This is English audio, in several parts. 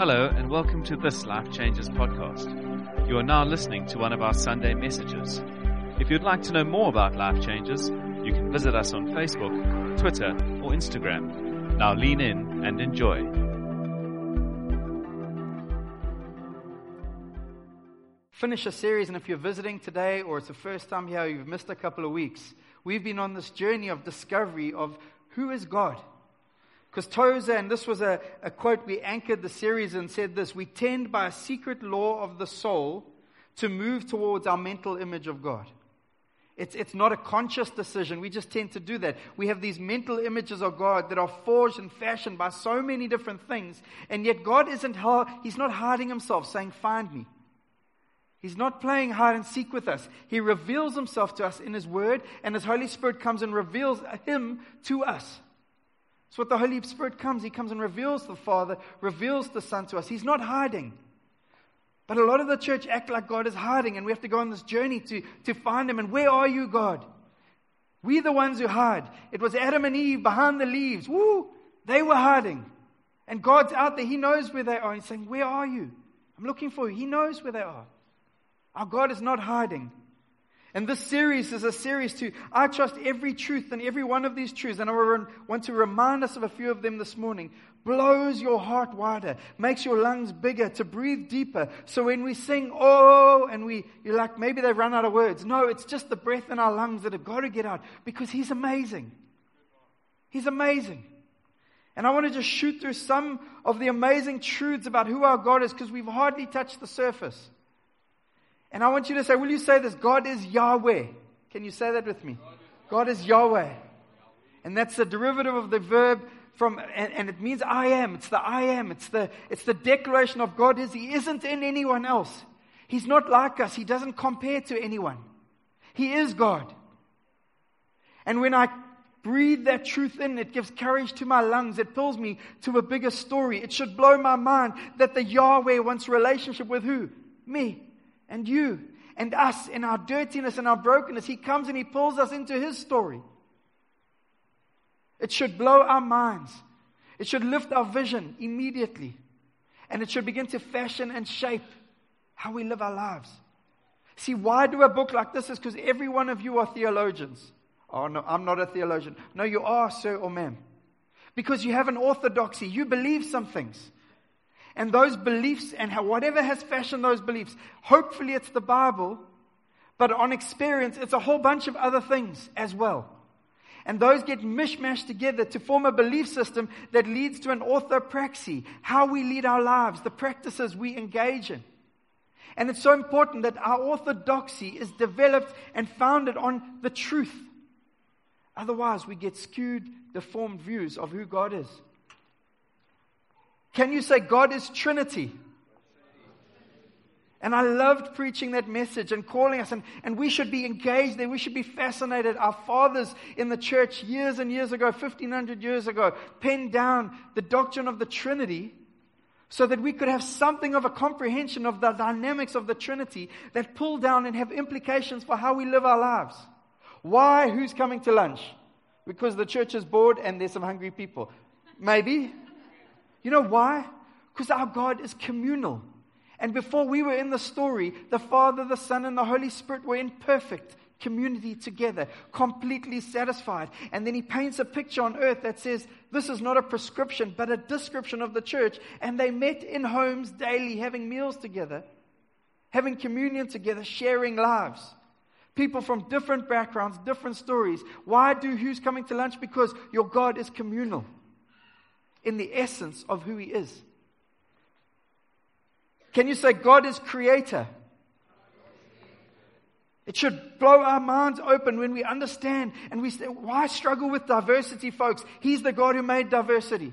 Hello, and welcome to this Life Changes podcast. You are now listening to one of our Sunday messages. If you'd like to know more about Life Changes, you can visit us on Facebook, Twitter, or Instagram. Now lean in and enjoy. Finish a series, and if you're visiting today or it's the first time here, you've missed a couple of weeks. We've been on this journey of discovery of who is God. Because Tozer, and this was a, a quote we anchored the series and said this We tend by a secret law of the soul to move towards our mental image of God. It's, it's not a conscious decision. We just tend to do that. We have these mental images of God that are forged and fashioned by so many different things. And yet God isn't, He's not hiding Himself saying, Find me. He's not playing hide and seek with us. He reveals Himself to us in His Word, and His Holy Spirit comes and reveals Him to us. So, what the Holy Spirit comes, He comes and reveals the Father, reveals the Son to us. He's not hiding. But a lot of the church act like God is hiding, and we have to go on this journey to, to find Him. And where are you, God? We're the ones who hide. It was Adam and Eve behind the leaves. Woo! They were hiding. And God's out there. He knows where they are. He's saying, Where are you? I'm looking for you. He knows where they are. Our God is not hiding. And this series is a series to, I trust every truth and every one of these truths, and I want to remind us of a few of them this morning, blows your heart wider, makes your lungs bigger, to breathe deeper. So when we sing, oh, and we, you're like, maybe they've run out of words. No, it's just the breath in our lungs that have got to get out because He's amazing. He's amazing. And I want to just shoot through some of the amazing truths about who our God is because we've hardly touched the surface. And I want you to say, will you say this? God is Yahweh. Can you say that with me? God is Yahweh. And that's the derivative of the verb from, and, and, it means I am. It's the I am. It's the, it's the declaration of God is. He isn't in anyone else. He's not like us. He doesn't compare to anyone. He is God. And when I breathe that truth in, it gives courage to my lungs. It pulls me to a bigger story. It should blow my mind that the Yahweh wants relationship with who? Me and you and us in our dirtiness and our brokenness. He comes and He pulls us into His story. It should blow our minds. It should lift our vision immediately. And it should begin to fashion and shape how we live our lives. See, why do a book like this? Is because every one of you are theologians. Oh, no, I'm not a theologian. No, you are, sir or ma'am. Because you have an orthodoxy. You believe some things. And those beliefs and how, whatever has fashioned those beliefs, hopefully it's the Bible, but on experience, it's a whole bunch of other things as well. And those get mishmashed together to form a belief system that leads to an orthopraxy, how we lead our lives, the practices we engage in. And it's so important that our orthodoxy is developed and founded on the truth. Otherwise, we get skewed, deformed views of who God is. Can you say God is Trinity? And I loved preaching that message and calling us, and, and we should be engaged there. We should be fascinated. Our fathers in the church years and years ago, 1500 years ago, penned down the doctrine of the Trinity so that we could have something of a comprehension of the dynamics of the Trinity that pull down and have implications for how we live our lives. Why? Who's coming to lunch? Because the church is bored and there's some hungry people. Maybe. You know why? Because our God is communal. And before we were in the story, the Father, the Son, and the Holy Spirit were in perfect community together, completely satisfied. And then he paints a picture on earth that says, This is not a prescription, but a description of the church. And they met in homes daily, having meals together, having communion together, sharing lives. People from different backgrounds, different stories. Why do who's coming to lunch? Because your God is communal in the essence of who He is. Can you say God is creator? It should blow our minds open when we understand and we say, why struggle with diversity, folks? He's the God who made diversity.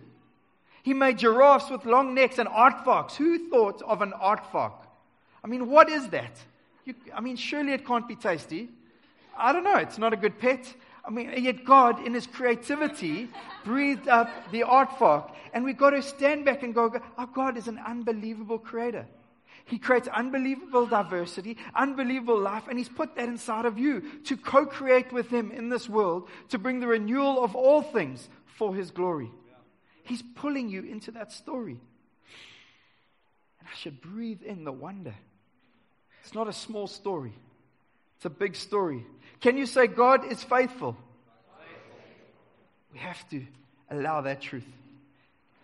He made giraffes with long necks and aardvarks. Who thought of an aardvark? I mean, what is that? You, I mean, surely it can't be tasty. I don't know. It's not a good pet. I mean, yet God, in His creativity, breathed up the art aardvark. And we've got to stand back and go, our God is an unbelievable creator. He creates unbelievable diversity, unbelievable life, and He's put that inside of you to co create with Him in this world to bring the renewal of all things for His glory. He's pulling you into that story. And I should breathe in the wonder. It's not a small story, it's a big story. Can you say God is faithful? We have to allow that truth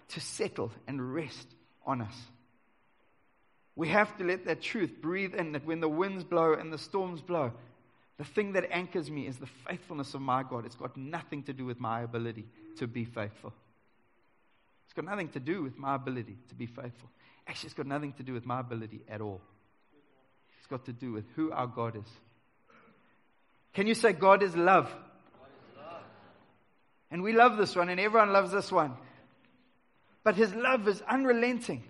to settle and rest on us. We have to let that truth breathe in that when the winds blow and the storms blow, the thing that anchors me is the faithfulness of my God. It's got nothing to do with my ability to be faithful. It's got nothing to do with my ability to be faithful. Actually, it's got nothing to do with my ability at all. It's got to do with who our God is. Can you say God is love? And we love this one, and everyone loves this one. But his love is unrelenting.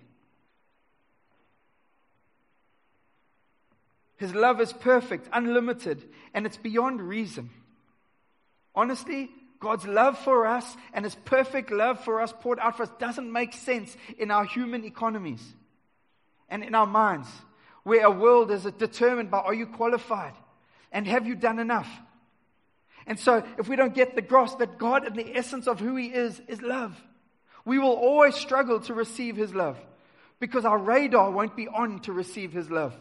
His love is perfect, unlimited, and it's beyond reason. Honestly, God's love for us and His perfect love for us poured out for us doesn't make sense in our human economies and in our minds, where a world is determined by are you qualified and have you done enough? And so, if we don't get the grasp that God, and the essence of who He is, is love, we will always struggle to receive His love because our radar won't be on to receive His love.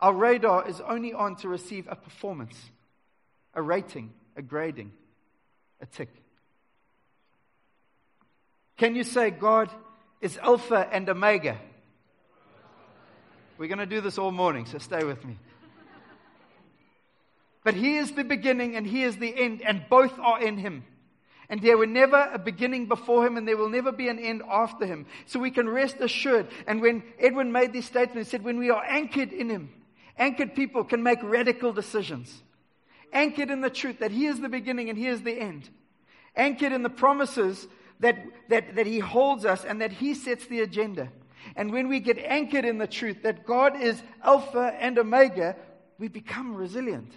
Our radar is only on to receive a performance, a rating, a grading, a tick. Can you say God is Alpha and Omega? We're going to do this all morning, so stay with me. But He is the beginning and He is the end, and both are in Him. And there were never a beginning before him, and there will never be an end after him. So we can rest assured. And when Edwin made this statement, he said, When we are anchored in him, Anchored people can make radical decisions. Anchored in the truth that He is the beginning and He is the end. Anchored in the promises that, that, that He holds us and that He sets the agenda. And when we get anchored in the truth that God is Alpha and Omega, we become resilient.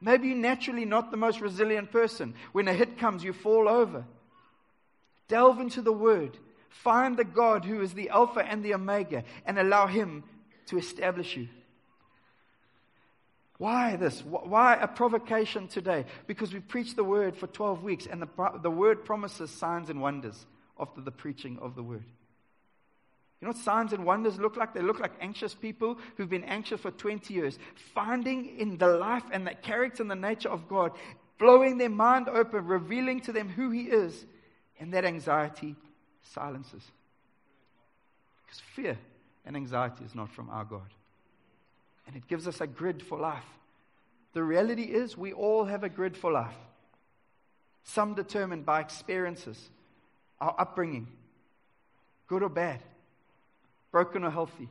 Maybe you're naturally not the most resilient person. When a hit comes, you fall over. Delve into the Word. Find the God who is the Alpha and the Omega and allow Him to establish you. Why this? Why a provocation today? Because we preached the word for 12 weeks and the, the word promises signs and wonders after the preaching of the word. You know what signs and wonders look like? They look like anxious people who've been anxious for 20 years, finding in the life and the character and the nature of God, blowing their mind open, revealing to them who He is, and that anxiety silences. Because fear and anxiety is not from our God. And it gives us a grid for life. The reality is, we all have a grid for life. Some determined by experiences, our upbringing, good or bad, broken or healthy.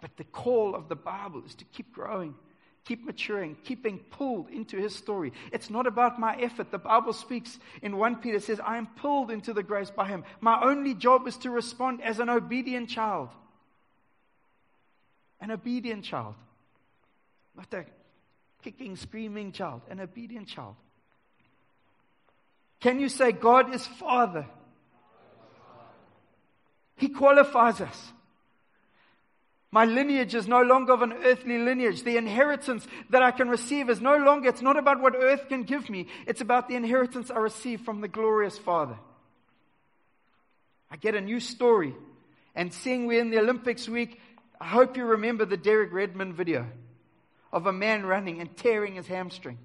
But the call of the Bible is to keep growing keep maturing, keep being pulled into his story. It's not about my effort. The Bible speaks in 1 Peter says, I am pulled into the grace by him. My only job is to respond as an obedient child. An obedient child. Not a kicking, screaming child, an obedient child. Can you say God is Father? He qualifies us. My lineage is no longer of an earthly lineage. The inheritance that I can receive is no longer, it's not about what earth can give me. It's about the inheritance I receive from the glorious Father. I get a new story. And seeing we're in the Olympics week, I hope you remember the Derek Redmond video of a man running and tearing his hamstring.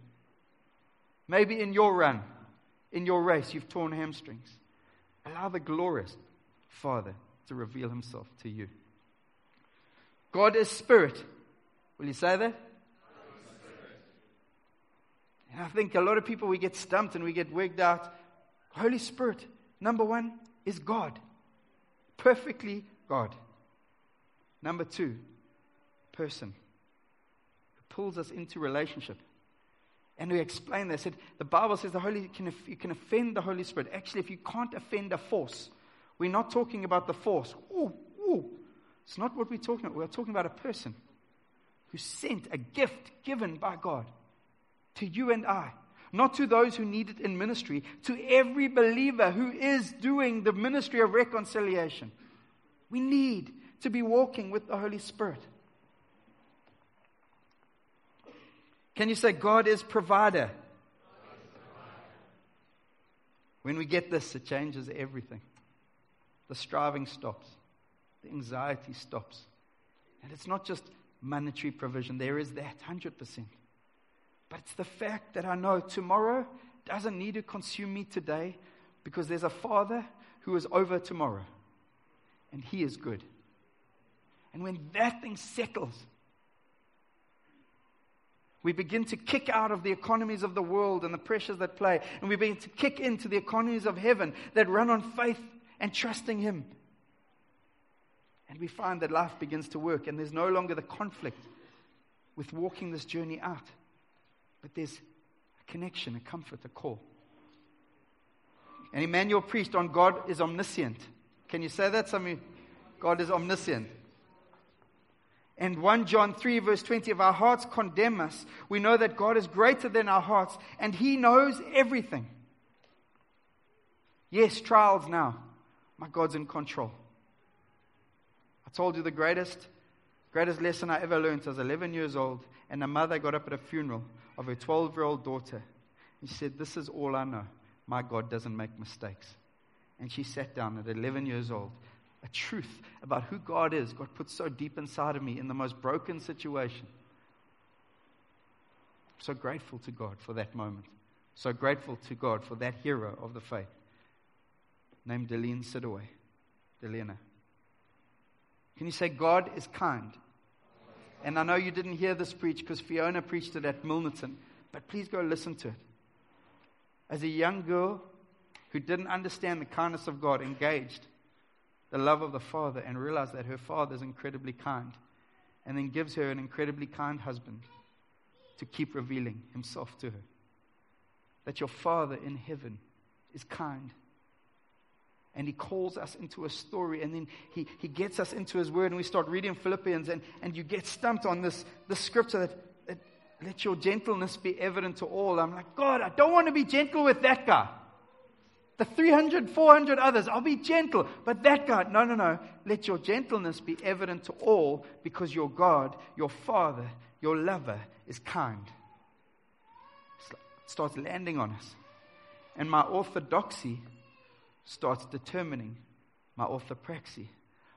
Maybe in your run, in your race, you've torn hamstrings. Allow the glorious Father to reveal himself to you. God is spirit. Will you say that? And I think a lot of people, we get stumped and we get wigged out. Holy Spirit, number one, is God. Perfectly God. Number two, person. Who pulls us into relationship. And we explain said The Bible says the Holy can, you can offend the Holy Spirit. Actually, if you can't offend a force, we're not talking about the force. Ooh, ooh, it's not what we're talking about. We're talking about a person who sent a gift given by God to you and I. Not to those who need it in ministry, to every believer who is doing the ministry of reconciliation. We need to be walking with the Holy Spirit. Can you say, God is provider? When we get this, it changes everything. The striving stops, the anxiety stops. And it's not just monetary provision, there is that 100%. But it's the fact that I know tomorrow doesn't need to consume me today because there's a Father who is over tomorrow. And He is good. And when that thing settles, we begin to kick out of the economies of the world and the pressures that play, and we begin to kick into the economies of heaven that run on faith and trusting Him. And we find that life begins to work, and there's no longer the conflict with walking this journey out, but there's a connection, a comfort, a call. And Emmanuel preached on God is omniscient. Can you say that? Some God is omniscient. And 1 John 3, verse 20, if our hearts condemn us, we know that God is greater than our hearts and He knows everything. Yes, trials now. My God's in control. I told you the greatest, greatest lesson I ever learned. I was 11 years old, and a mother got up at a funeral of her 12 year old daughter. She said, This is all I know. My God doesn't make mistakes. And she sat down at 11 years old a truth about who God is, God put so deep inside of me in the most broken situation. So grateful to God for that moment. So grateful to God for that hero of the faith named Deline Sidaway. Delena. Can you say, God is kind? And I know you didn't hear this preach because Fiona preached it at Milnerton, but please go listen to it. As a young girl who didn't understand the kindness of God, engaged the love of the Father and realized that her Father is incredibly kind, and then gives her an incredibly kind husband to keep revealing himself to her. That your Father in heaven is kind. And he calls us into a story, and then he, he gets us into his word, and we start reading Philippians, and, and you get stumped on this, this scripture that, that let your gentleness be evident to all. I'm like, God, I don't want to be gentle with that guy the 300, 400 others, I'll be gentle. But that guy no, no, no. Let your gentleness be evident to all because your God, your Father, your lover is kind. It starts landing on us. And my orthodoxy starts determining my orthopraxy.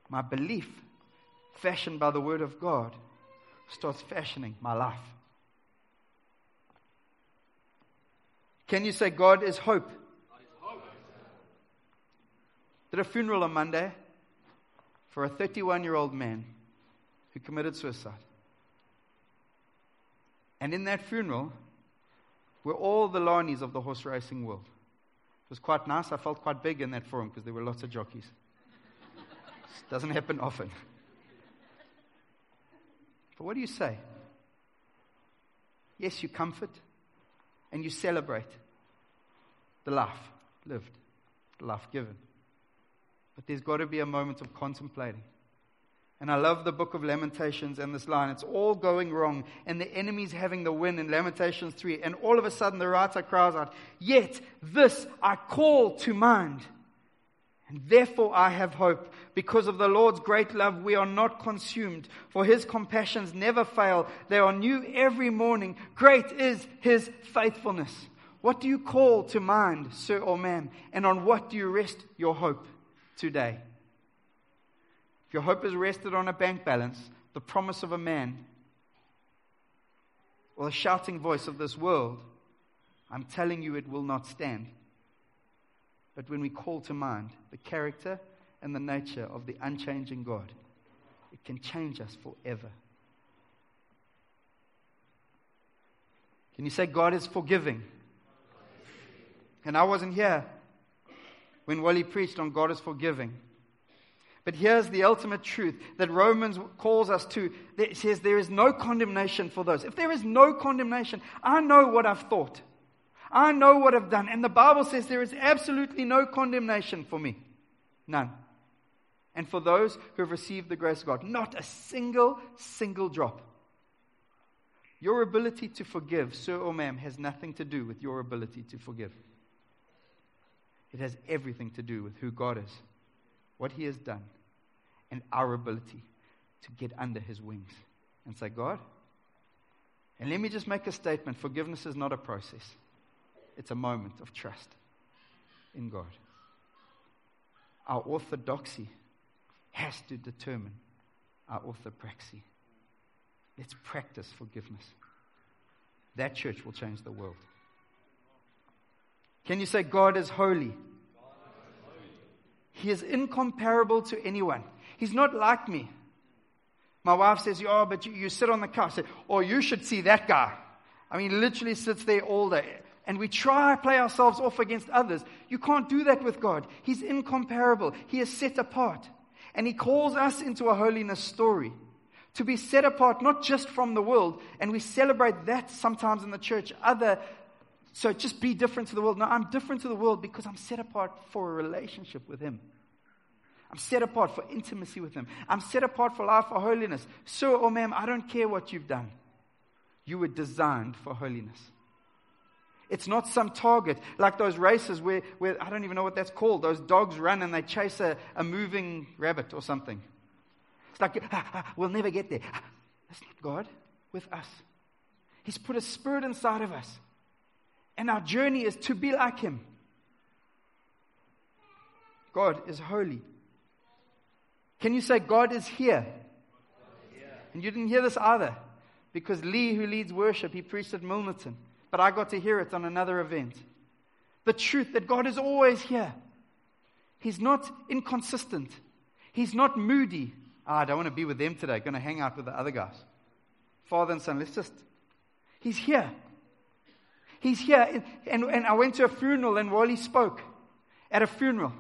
My belief, fashioned by the Word of God, starts fashioning my life. Can you say God is hope? Did a funeral on Monday for a 31 year old man who committed suicide. And in that funeral were all the Lanis of the horse racing world. It was quite nice. I felt quite big in that forum because there were lots of jockeys. doesn't happen often. But what do you say? Yes, you comfort and you celebrate the life lived, the life given. But there's got to be a moment of contemplating. And I love the book of Lamentations and this line. It's all going wrong, and the enemy's having the win in Lamentations 3. And all of a sudden, the writer cries out, Yet this I call to mind. And therefore I have hope. Because of the Lord's great love, we are not consumed. For his compassions never fail. They are new every morning. Great is his faithfulness. What do you call to mind, sir or ma'am? And on what do you rest your hope? today. If your hope is rested on a bank balance, the promise of a man, or the shouting voice of this world, I'm telling you it will not stand. But when we call to mind the character and the nature of the unchanging God, it can change us forever. Can you say God is forgiving? And I wasn't here when Wally preached on God is forgiving. But here's the ultimate truth that Romans calls us to. It says there is no condemnation for those. If there is no condemnation, I know what I've thought. I know what I've done. And the Bible says there is absolutely no condemnation for me. None. And for those who have received the grace of God, not a single, single drop. Your ability to forgive, sir or ma'am, has nothing to do with your ability to forgive. It has everything to do with who God is, what He has done, and our ability to get under His wings and say, God, and let me just make a statement forgiveness is not a process, it's a moment of trust in God. our orthodoxy has to determine our orthopraxy. Let's practice forgiveness. That church will change the world. Can you say, God is holy? He is incomparable to anyone. He's not like me. My wife says, Oh, but you, you sit on the couch. Say, oh, you should see that guy. I mean, literally sits there all day. And we try play ourselves off against others. You can't do that with God. He's incomparable. He is set apart. And He calls us into a holiness story to be set apart, not just from the world. And we celebrate that sometimes in the church. Other, so just be different to the world. No, I'm different to the world because I'm set apart for a relationship with Him. I'm set apart for intimacy with Him. I'm set apart for life, for holiness. Sir or ma'am, I don't care what you've done. You were designed for holiness. It's not some target like those races where, where I don't even know what that's called. Those dogs run and they chase a, a moving rabbit or something. It's like, ah, ah, we'll never get there. That's not God with us. He's put a spirit inside of us. And our journey is to be like Him. God is holy. Can you say, God is here? And you didn't hear this either. Because Lee, who leads worship, he preached at Milnerton. But I got to hear it on another event. The truth that God is always here. He's not inconsistent. He's not moody. Oh, I don't want to be with them today. I'm going to hang out with the other guys. Father and son, let's just. He's here. He's here. And, and I went to a funeral and Wally spoke at a funeral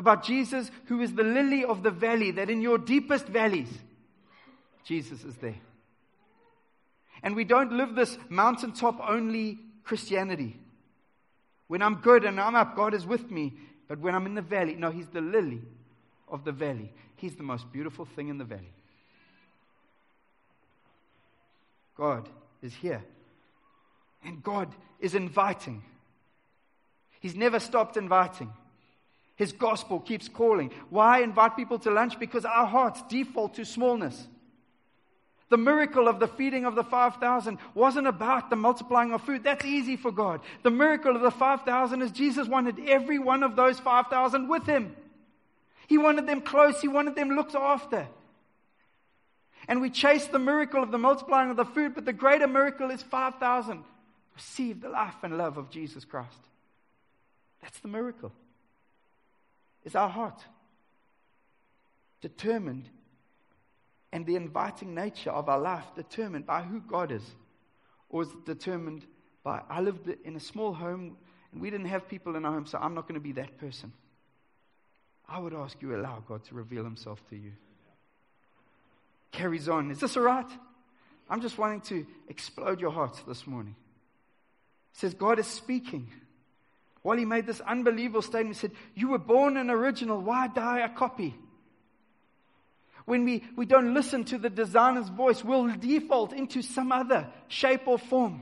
about Jesus, who is the lily of the valley, that in your deepest valleys, Jesus is there. And we don't live this mountaintop only Christianity. When I'm good and I'm up, God is with me. But when I'm in the valley, no, He's the lily of the valley. He's the most beautiful thing in the valley. God is here. And God is inviting. He's never stopped inviting. His gospel keeps calling. Why invite people to lunch? Because our hearts default to smallness. The miracle of the feeding of the 5,000 wasn't about the multiplying of food. That's easy for God. The miracle of the 5,000 is Jesus wanted every one of those 5,000 with him. He wanted them close. He wanted them looked after. And we chase the miracle of the multiplying of the food, but the greater miracle is 5,000 receive the life and love of Jesus Christ. That's the miracle. Is our heart determined and the inviting nature of our life determined by who God is? Or is determined by, I lived in a small home and we didn't have people in our home, so I'm not going to be that person? I would ask you, allow God to reveal himself to you. Carries on. Is this all right? I'm just wanting to explode your hearts this morning. It says God is speaking. While he made this unbelievable statement, he said, You were born an original. Why die a copy? when we, we don't listen to the designer's voice, we'll default into some other shape or form.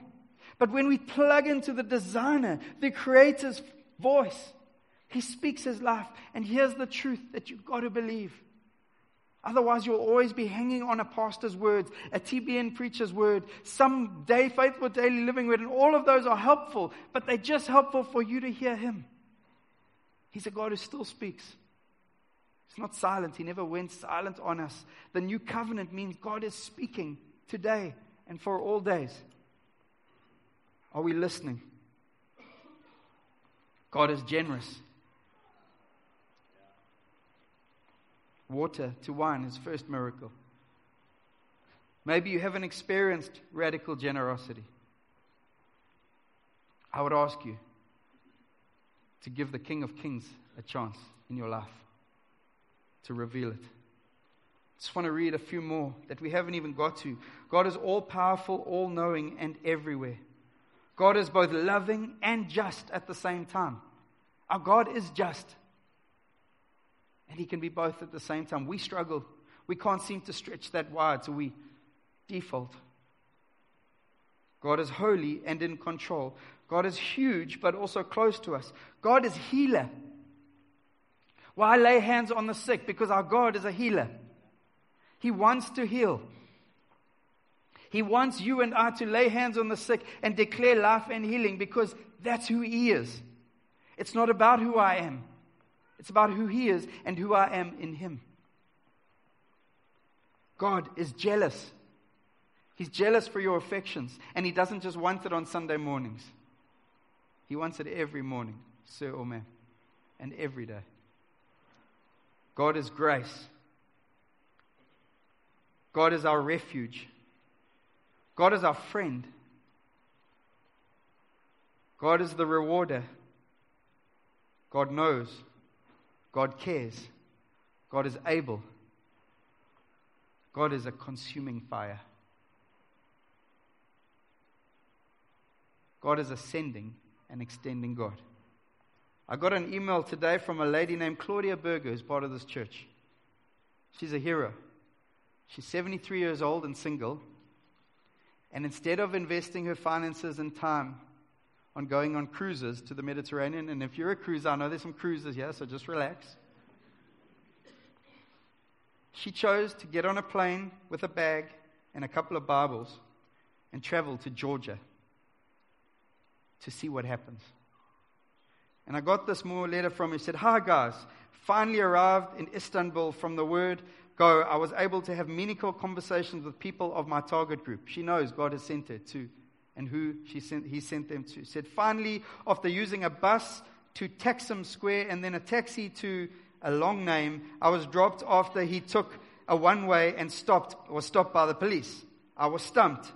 But when we plug into the designer, the creator's voice, he speaks his life. And here's the truth that you've got to believe. Otherwise, you'll always be hanging on a pastor's words, a TBN preacher's word, some day faithful daily living word, and all of those are helpful, but they're just helpful for you to hear him. He's a God who still speaks. He's not silent. He never went silent on us. The new covenant means God is speaking today and for all days. Are we listening? God is generous. Water to wine, his first miracle. Maybe you haven't experienced radical generosity. I would ask you to give the King of Kings a chance in your life to reveal it. Just want to read a few more that we haven't even got to. God is all powerful, all knowing, and everywhere. God is both loving and just at the same time. Our God is just. And He can be both at the same time. We struggle. We can't seem to stretch that wide, so we default. God is holy and in control. God is huge, but also close to us. God is healer. Why lay hands on the sick? Because our God is a healer. He wants to heal. He wants you and I to lay hands on the sick and declare life and healing because that's who He is. It's not about who I am. It's about who He is and who I am in Him. God is jealous. He's jealous for your affections, and He doesn't just want it on Sunday mornings. He wants it every morning, sir or ma'am, and every day. God is grace. God is our refuge. God is our friend. God is the rewarder. God knows. God cares. God is able. God is a consuming fire. God is ascending and extending God. I got an email today from a lady named Claudia Berger, who's part of this church. She's a hero. She's 73 years old and single. And instead of investing her finances and time on going on cruises to the Mediterranean, and if you're a cruiser, I know there's some cruisers here, so just relax. She chose to get on a plane with a bag and a couple of Bibles and travel to Georgia to see what happens. And I got this more letter from him. He said, Hi, guys. Finally arrived in Istanbul from the word go. I was able to have meaningful conversations with people of my target group. She knows God has sent her to and who she sent, he sent them to. Said, finally, after using a bus to Taksim Square and then a taxi to a long name, I was dropped after he took a one way and stopped, was stopped by the police. I was stumped.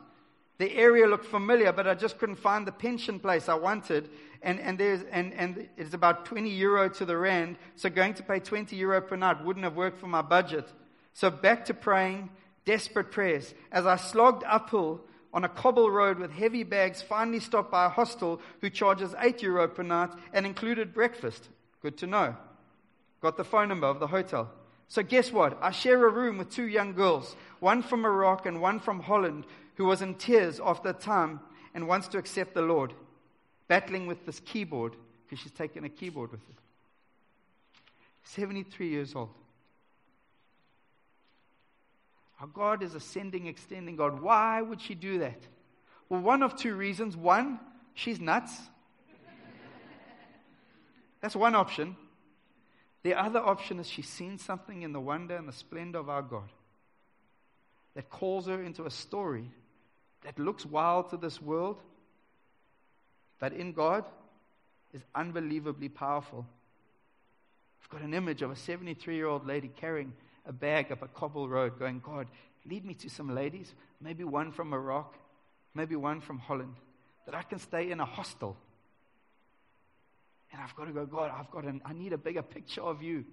The area looked familiar, but I just couldn't find the pension place I wanted. And, and, there's, and, and it's about 20 euro to the rand. So going to pay 20 euro per night wouldn't have worked for my budget. So back to praying, desperate prayers. As I slogged uphill on a cobble road with heavy bags, finally stopped by a hostel who charges 8 euro per night and included breakfast. Good to know. Got the phone number of the hotel. So guess what? I share a room with two young girls, one from Iraq and one from Holland, who was in tears after time and wants to accept the Lord, battling with this keyboard because she's taken a keyboard with her. 73 years old. Our God is ascending, extending God. Why would she do that? Well, one of two reasons. One, she's nuts. That's one option. The other option is she's seen something in the wonder and the splendor of our God that calls her into a story that looks wild to this world, but in God is unbelievably powerful. I've got an image of a 73 year old lady carrying a bag up a cobble road, going, God, lead me to some ladies, maybe one from Iraq, maybe one from Holland, that I can stay in a hostel. And I've got to go, God, I've got an, I need a bigger picture of you.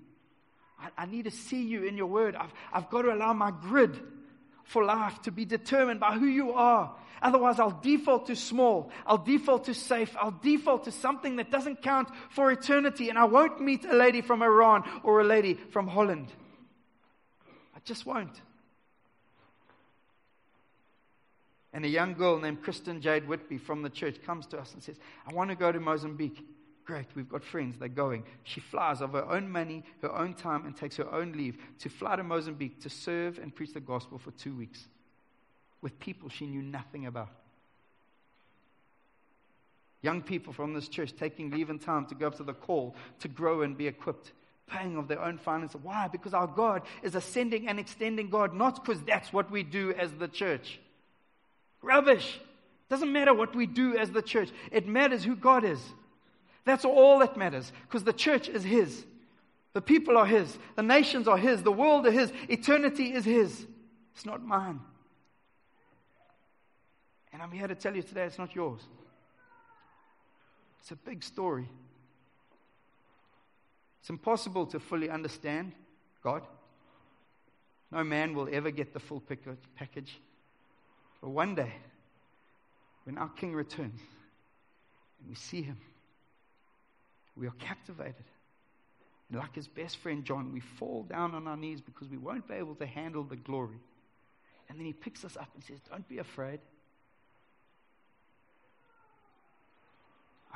I, I need to see you in your word. I've, I've got to allow my grid for life to be determined by who you are. Otherwise, I'll default to small. I'll default to safe. I'll default to something that doesn't count for eternity. And I won't meet a lady from Iran or a lady from Holland. Just won't. And a young girl named Kristen Jade Whitby from the church comes to us and says, I want to go to Mozambique. Great, we've got friends, they're going. She flies of her own money, her own time, and takes her own leave to fly to Mozambique to serve and preach the gospel for two weeks with people she knew nothing about. Young people from this church taking leave and time to go up to the call to grow and be equipped, paying of their own finances. Why? Because our God is ascending and extending God, not because that's what we do as the church. Rubbish. Doesn't matter what we do as the church, it matters who God is. That's all that matters because the church is His. The people are His. The nations are His. The world is His. Eternity is His. It's not mine. And I'm here to tell you today it's not yours. It's a big story. It's impossible to fully understand God. No man will ever get the full package. But one day, when our King returns and we see him, we are captivated. And like his best friend John, we fall down on our knees because we won't be able to handle the glory. And then he picks us up and says, Don't be afraid.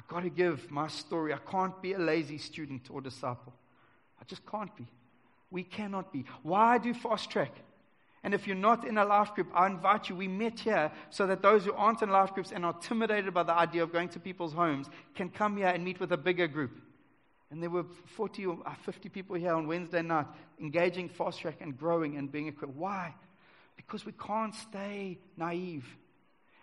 I've got to give my story. I can't be a lazy student or disciple. I just can't be. We cannot be. Why do fast track? And if you're not in a life group, I invite you. We met here so that those who aren't in life groups and are intimidated by the idea of going to people's homes can come here and meet with a bigger group. And there were 40 or uh, 50 people here on Wednesday night engaging fast track and growing and being equipped. Why? Because we can't stay naive.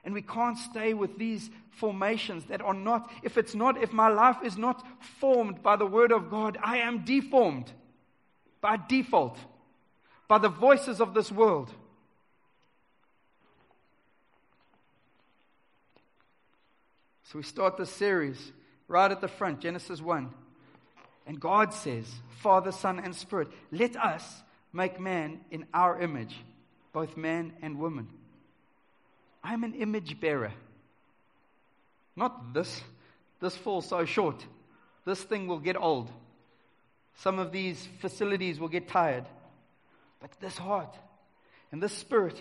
And we can't stay with these formations that are not, if it's not, if my life is not formed by the Word of God, I am deformed by default, by the voices of this world. So we start this series right at the front, Genesis 1. And God says, Father, Son, and Spirit, let us make man in our image, both man and woman. I'm an image bearer. Not this. This falls so short. This thing will get old. Some of these facilities will get tired. But this heart and this spirit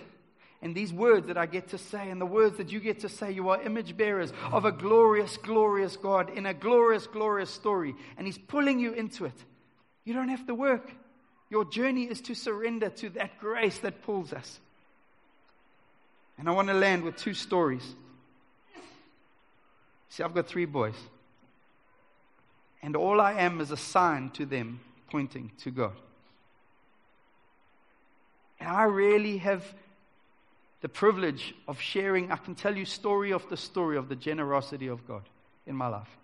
and these words that I get to say and the words that you get to say, you are image bearers of a glorious, glorious God in a glorious, glorious story. And He's pulling you into it. You don't have to work. Your journey is to surrender to that grace that pulls us. And I want to land with two stories. See, I've got three boys. And all I am is a sign to them pointing to God. And I really have the privilege of sharing. I can tell you story after story of the generosity of God in my life.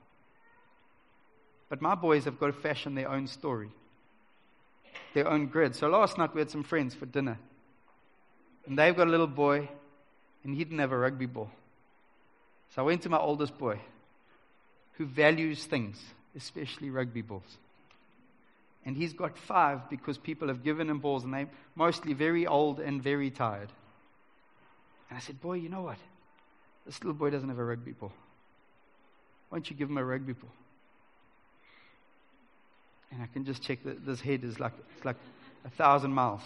But my boys have got to fashion their own story, their own grid. So last night we had some friends for dinner. And they've got a little boy, and he didn't have a rugby ball. So I went to my oldest boy, who values things, especially rugby balls. And he's got five because people have given him balls, and they're mostly very old and very tired. And I said, Boy, you know what? This little boy doesn't have a rugby ball. Why don't you give him a rugby ball? And I can just check that this head is like, it's like a thousand miles.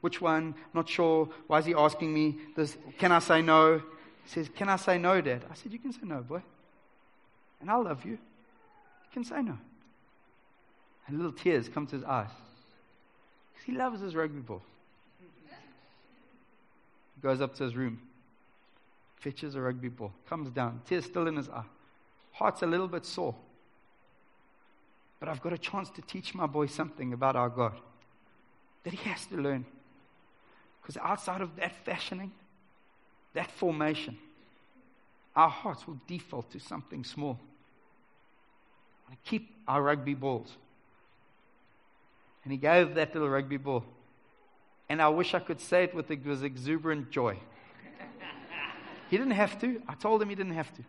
Which one? Not sure. Why is he asking me this? Can I say no? He says, Can I say no, Dad? I said, You can say no, boy. And I'll love you. You can say no. And little tears come to his eyes. Because he loves his rugby ball He goes up to his room, fetches a rugby ball, comes down, tears still in his eye. Heart's a little bit sore. But I've got a chance to teach my boy something about our God that he has to learn. Because outside of that fashioning, that formation, our hearts will default to something small. I keep our rugby balls. And he gave that little rugby ball and I wish I could say it with exuberant joy. he didn't have to. I told him he didn't have to.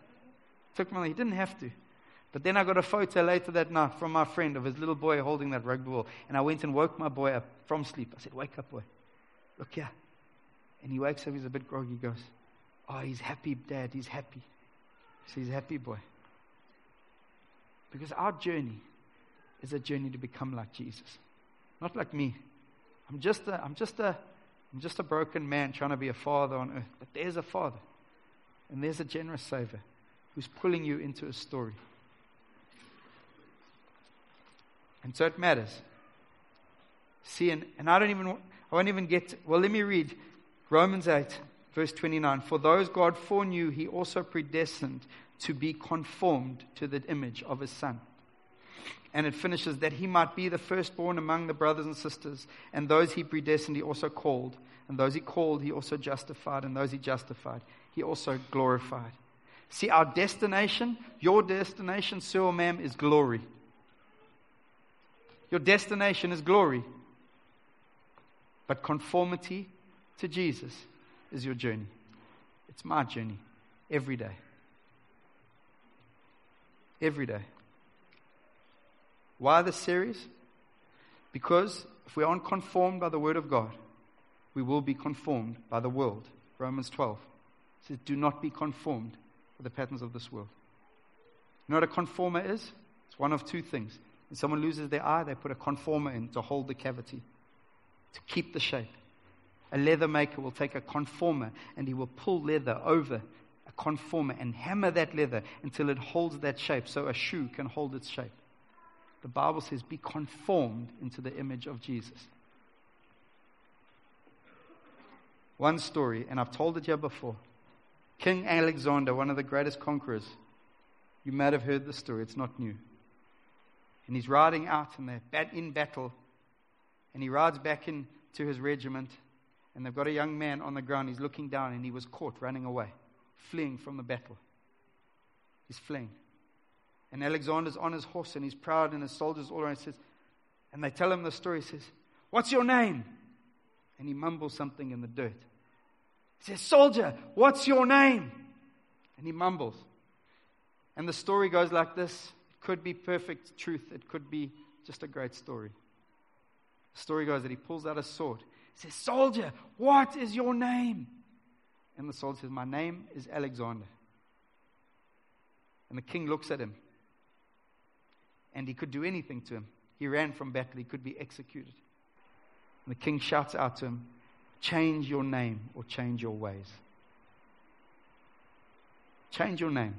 Took me, he didn't have to. But then I got a photo later that night from my friend of his little boy holding that rugby ball. And I went and woke my boy up from sleep. I said, Wake up, boy. Look here. And he wakes up, he's a bit groggy. He goes, Oh, he's happy, Dad. He's happy. So he's happy, boy. Because our journey is a journey to become like Jesus, not like me. I'm just a, I'm just a, I'm just a broken man trying to be a father on earth. But there's a father. And there's a generous Savior who's pulling you into a story. And so it matters. See, and, and I don't even, I won't even get, to, well, let me read Romans 8, verse 29. For those God foreknew, he also predestined to be conformed to the image of his Son and it finishes that he might be the firstborn among the brothers and sisters. And those he predestined, he also called. And those he called, he also justified. And those he justified, he also glorified. See, our destination, your destination, sir or ma'am, is glory. Your destination is glory. But conformity to Jesus is your journey. It's my journey every day. Every day. Why this series? Because if we aren't conformed by the Word of God, we will be conformed by the world. Romans 12 says, Do not be conformed to the patterns of this world. You know what a conformer is? It's one of two things. When someone loses their eye, they put a conformer in to hold the cavity, to keep the shape. A leather maker will take a conformer and he will pull leather over a conformer and hammer that leather until it holds that shape so a shoe can hold its shape the Bible says, be conformed into the image of Jesus. One story, and I've told it here before. King Alexander, one of the greatest conquerors, you might have heard the story, it's not new. And he's riding out and they're in battle. And he rides back in to his regiment. And they've got a young man on the ground. He's looking down and he was caught running away, fleeing from the battle. He's fleeing. And Alexander's on his horse and he's proud and his soldiers all around. He says, and they tell him the story. He says, What's your name? And he mumbles something in the dirt. He says, Soldier, what's your name? And he mumbles. And the story goes like this could be perfect truth, it could be just a great story. The story goes that he pulls out a sword. He says, Soldier, what is your name? And the soldier says, My name is Alexander. And the king looks at him. And he could do anything to him. He ran from battle, he could be executed. And the king shouts out to him, Change your name or change your ways. Change your name.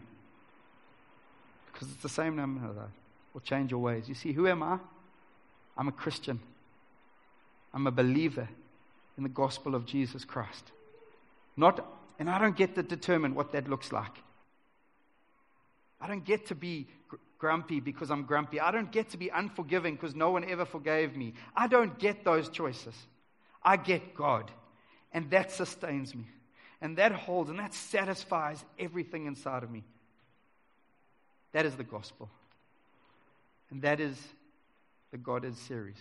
Because it's the same name or change your ways. You see, who am I? I'm a Christian. I'm a believer in the gospel of Jesus Christ. Not, and I don't get to determine what that looks like. I don't get to be grumpy because I'm grumpy. I don't get to be unforgiving because no one ever forgave me. I don't get those choices. I get God. And that sustains me. And that holds and that satisfies everything inside of me. That is the gospel. And that is the God is series.